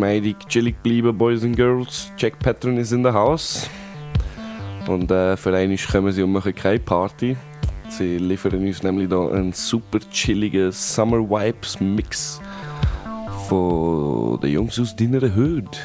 geschmeidig chillig bleiben, Boys and Girls. Jack Patron ist in der Haus. Und äh, für einen kommen sie und machen keine Party. Sie liefern uns nämlich da einen super chilligen Summer Vibes Mix von den Jungs aus deiner Hood.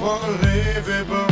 Unbelievable.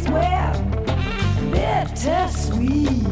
is where bitter sweet.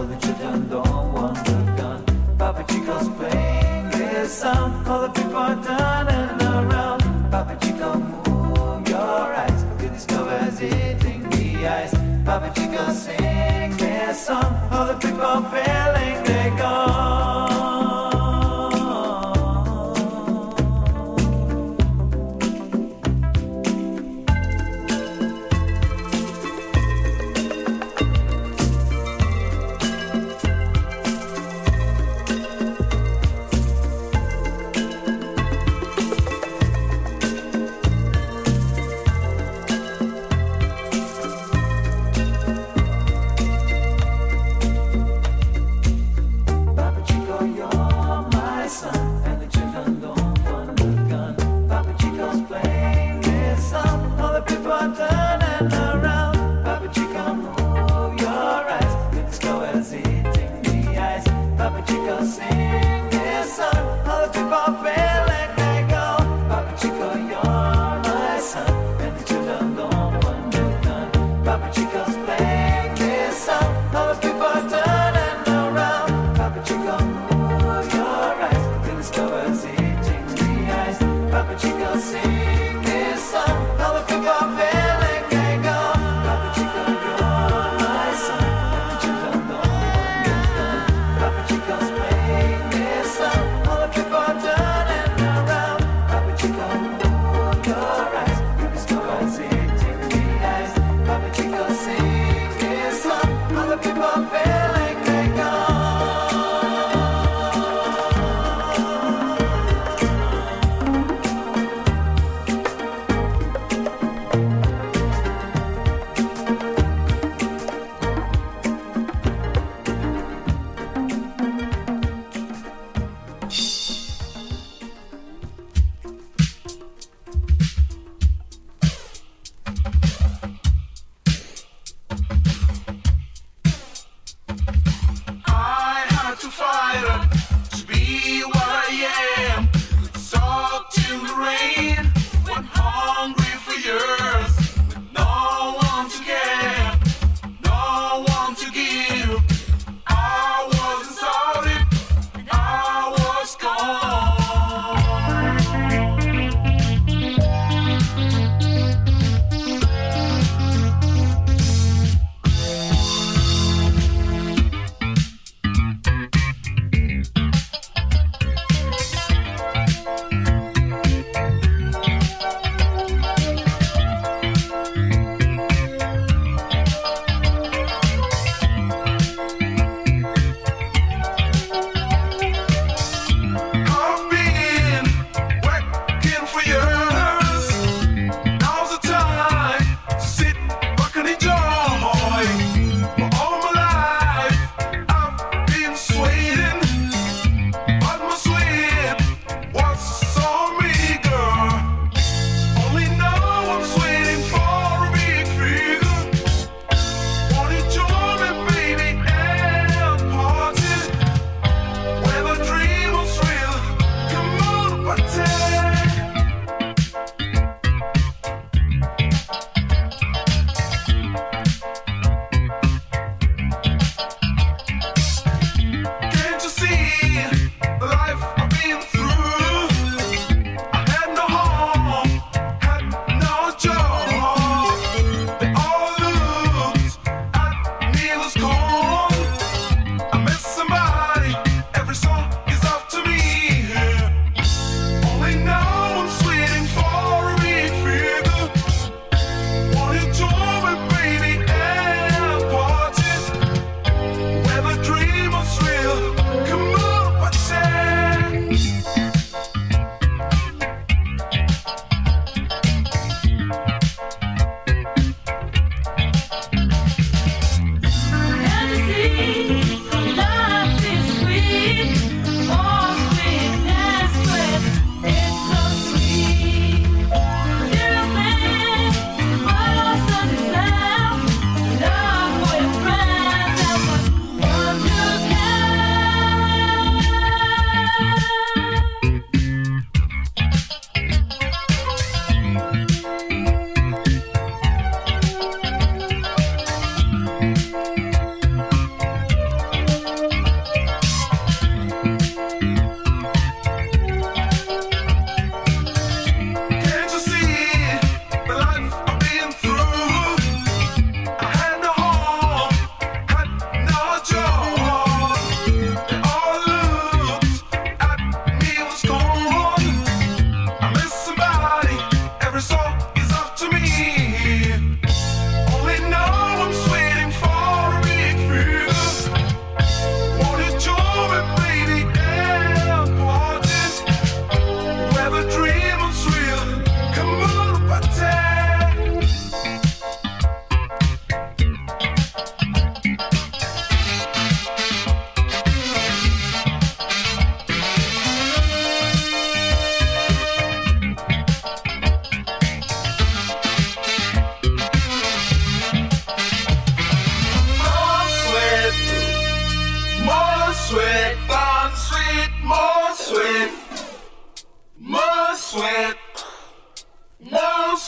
all the children don't want a gun. Papa Chico's playing his song. all the people are down.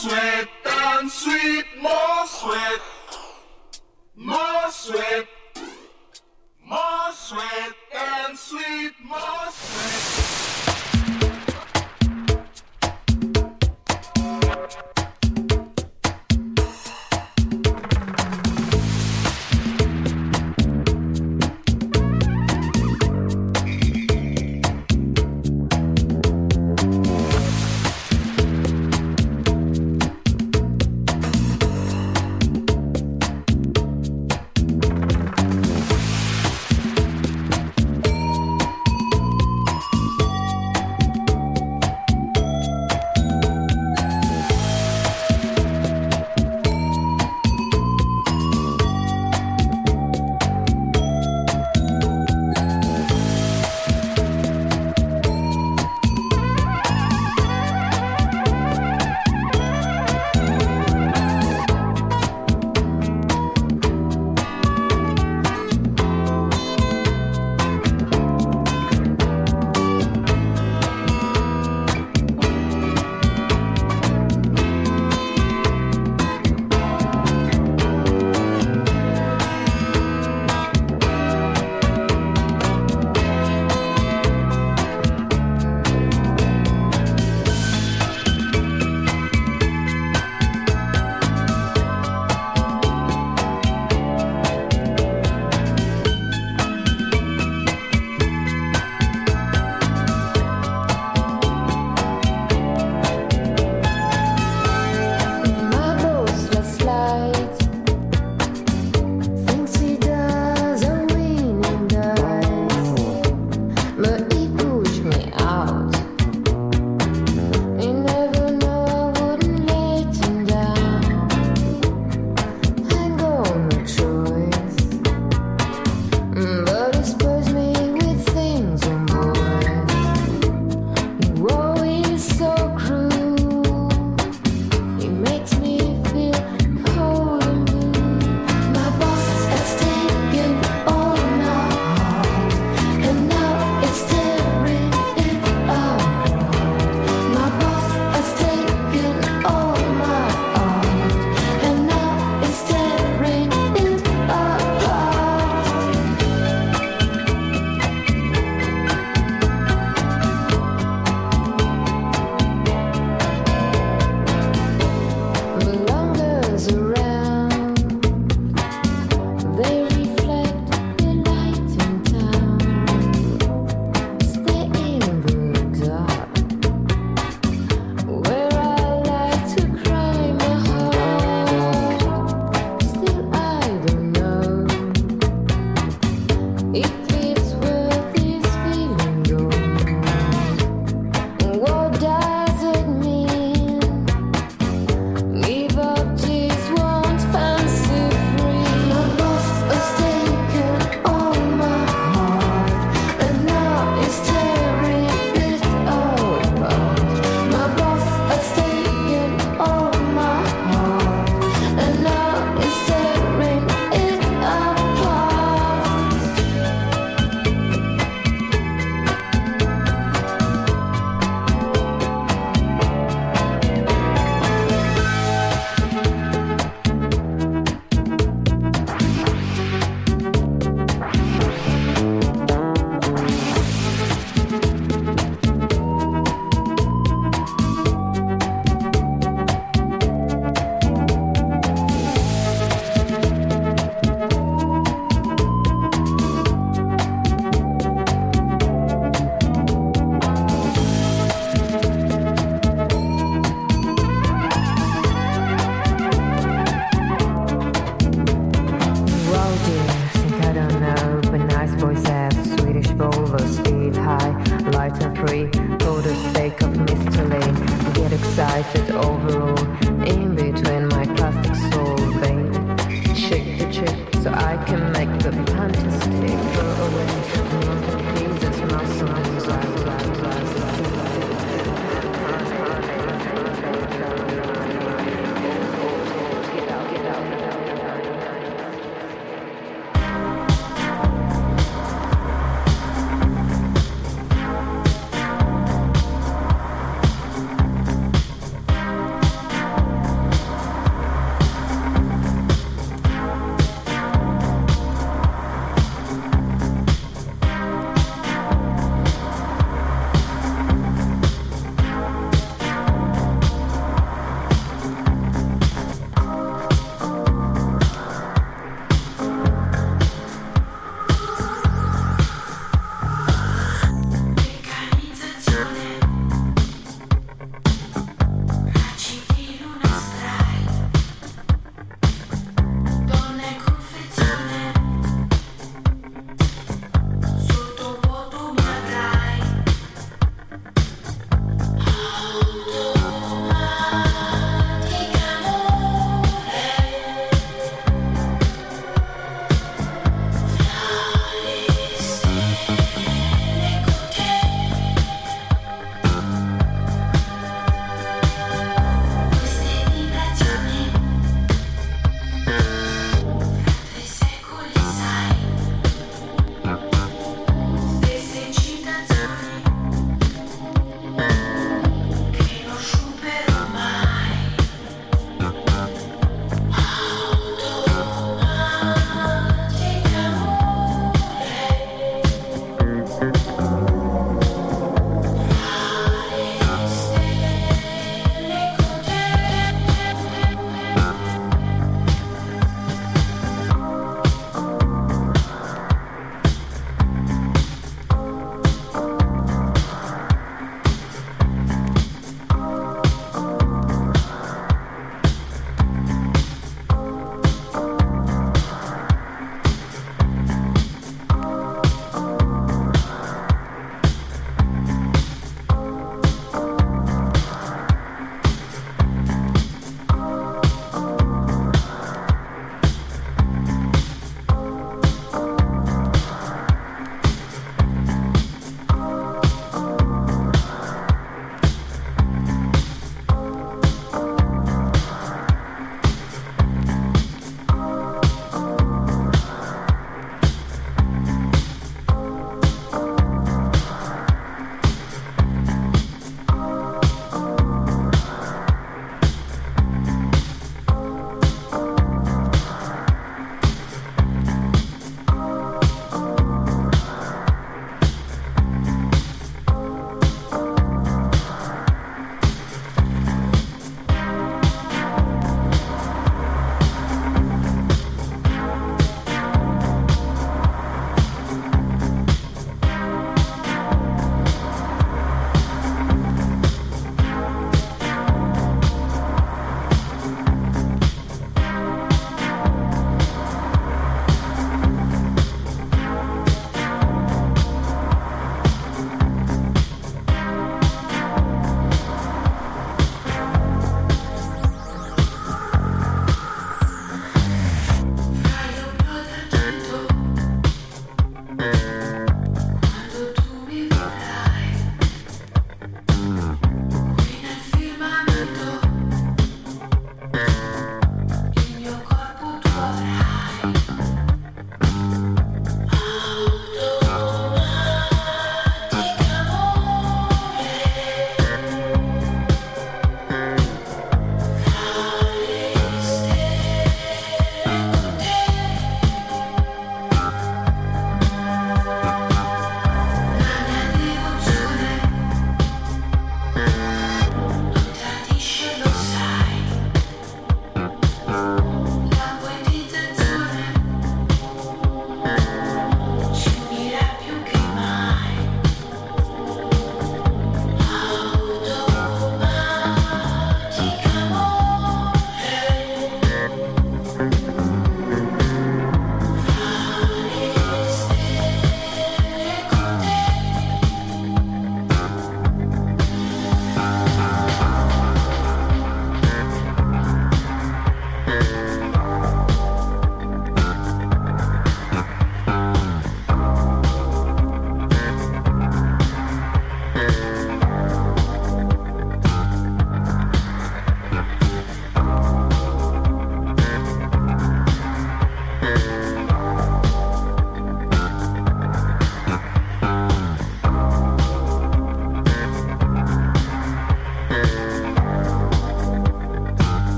sweat and sweet, more sweat, more sweat, more sweat and sweet, more.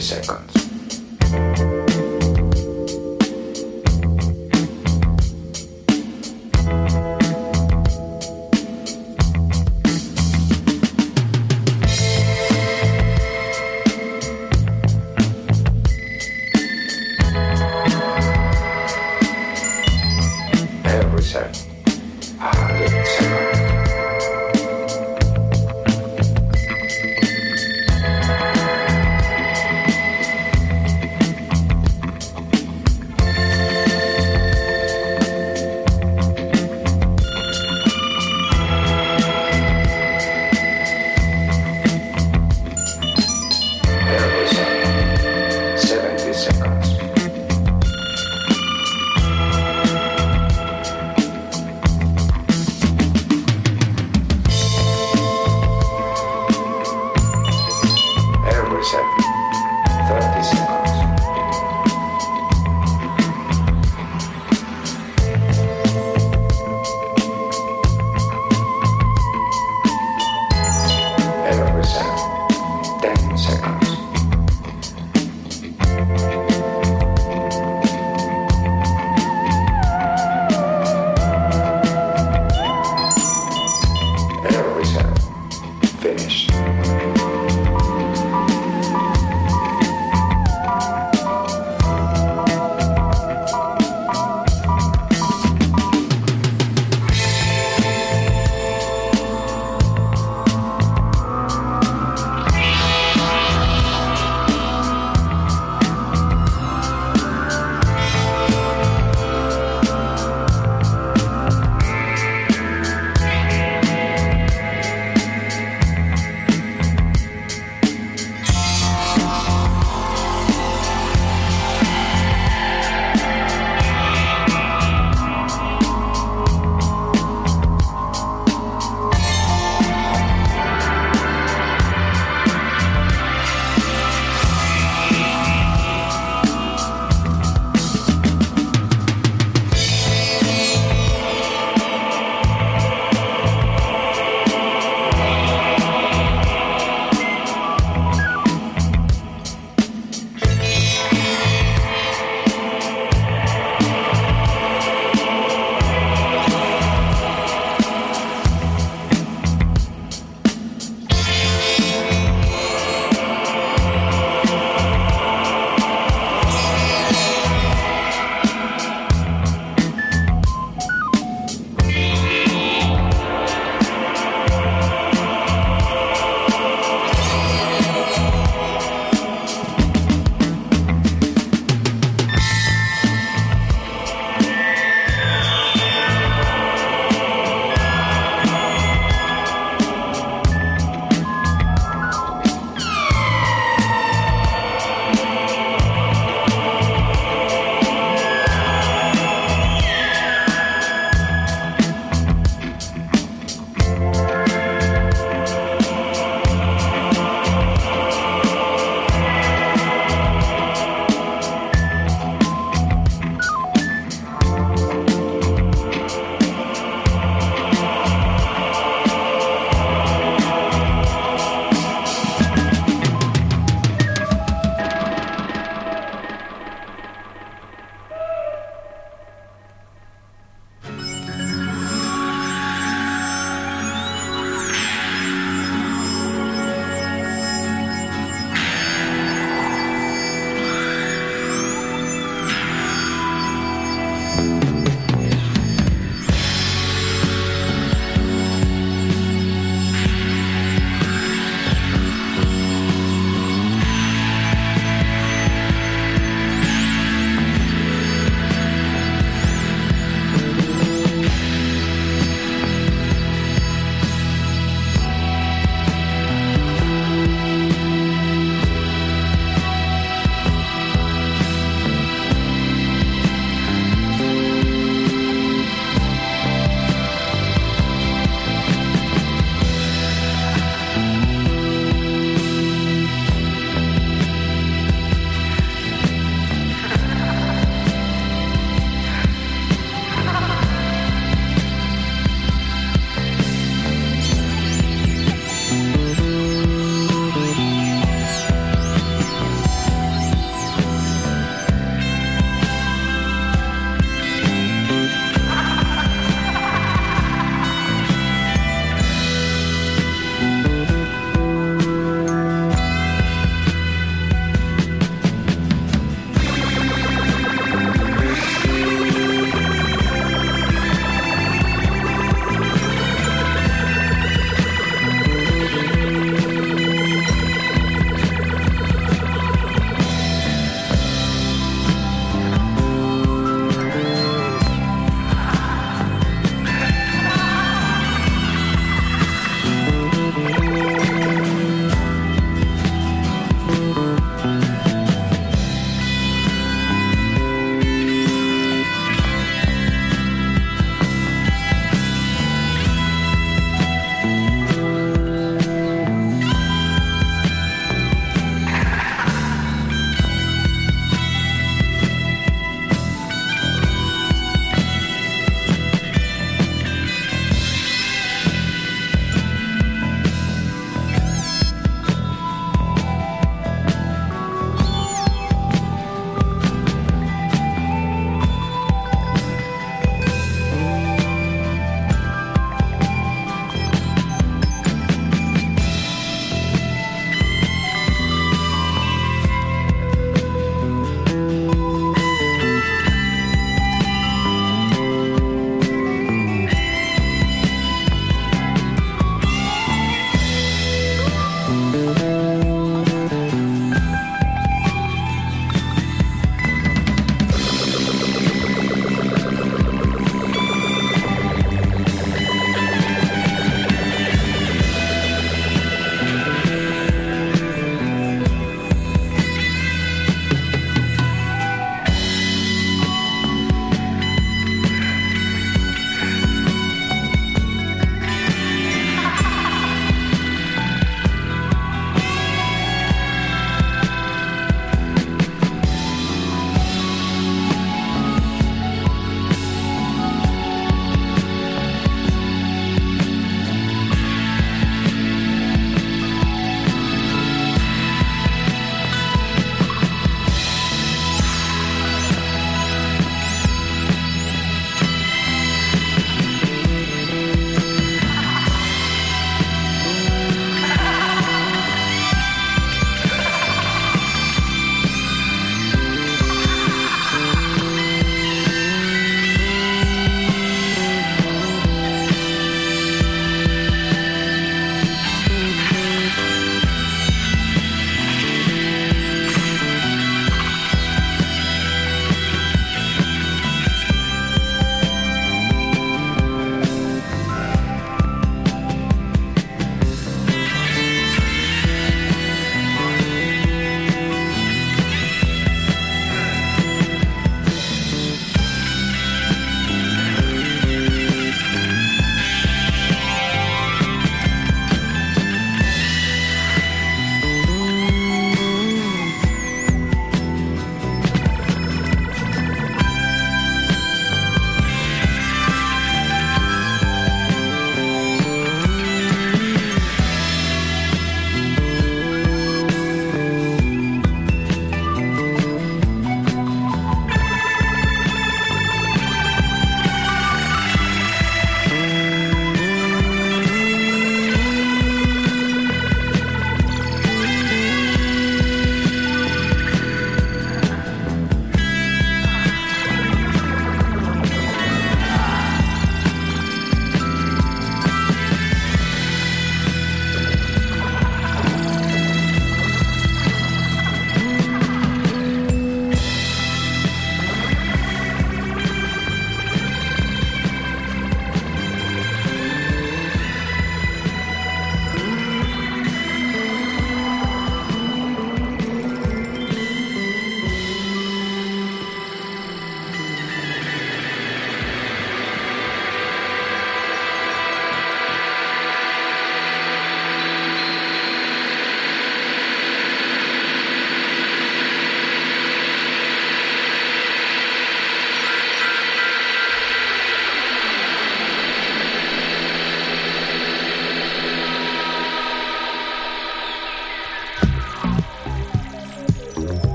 Seconds.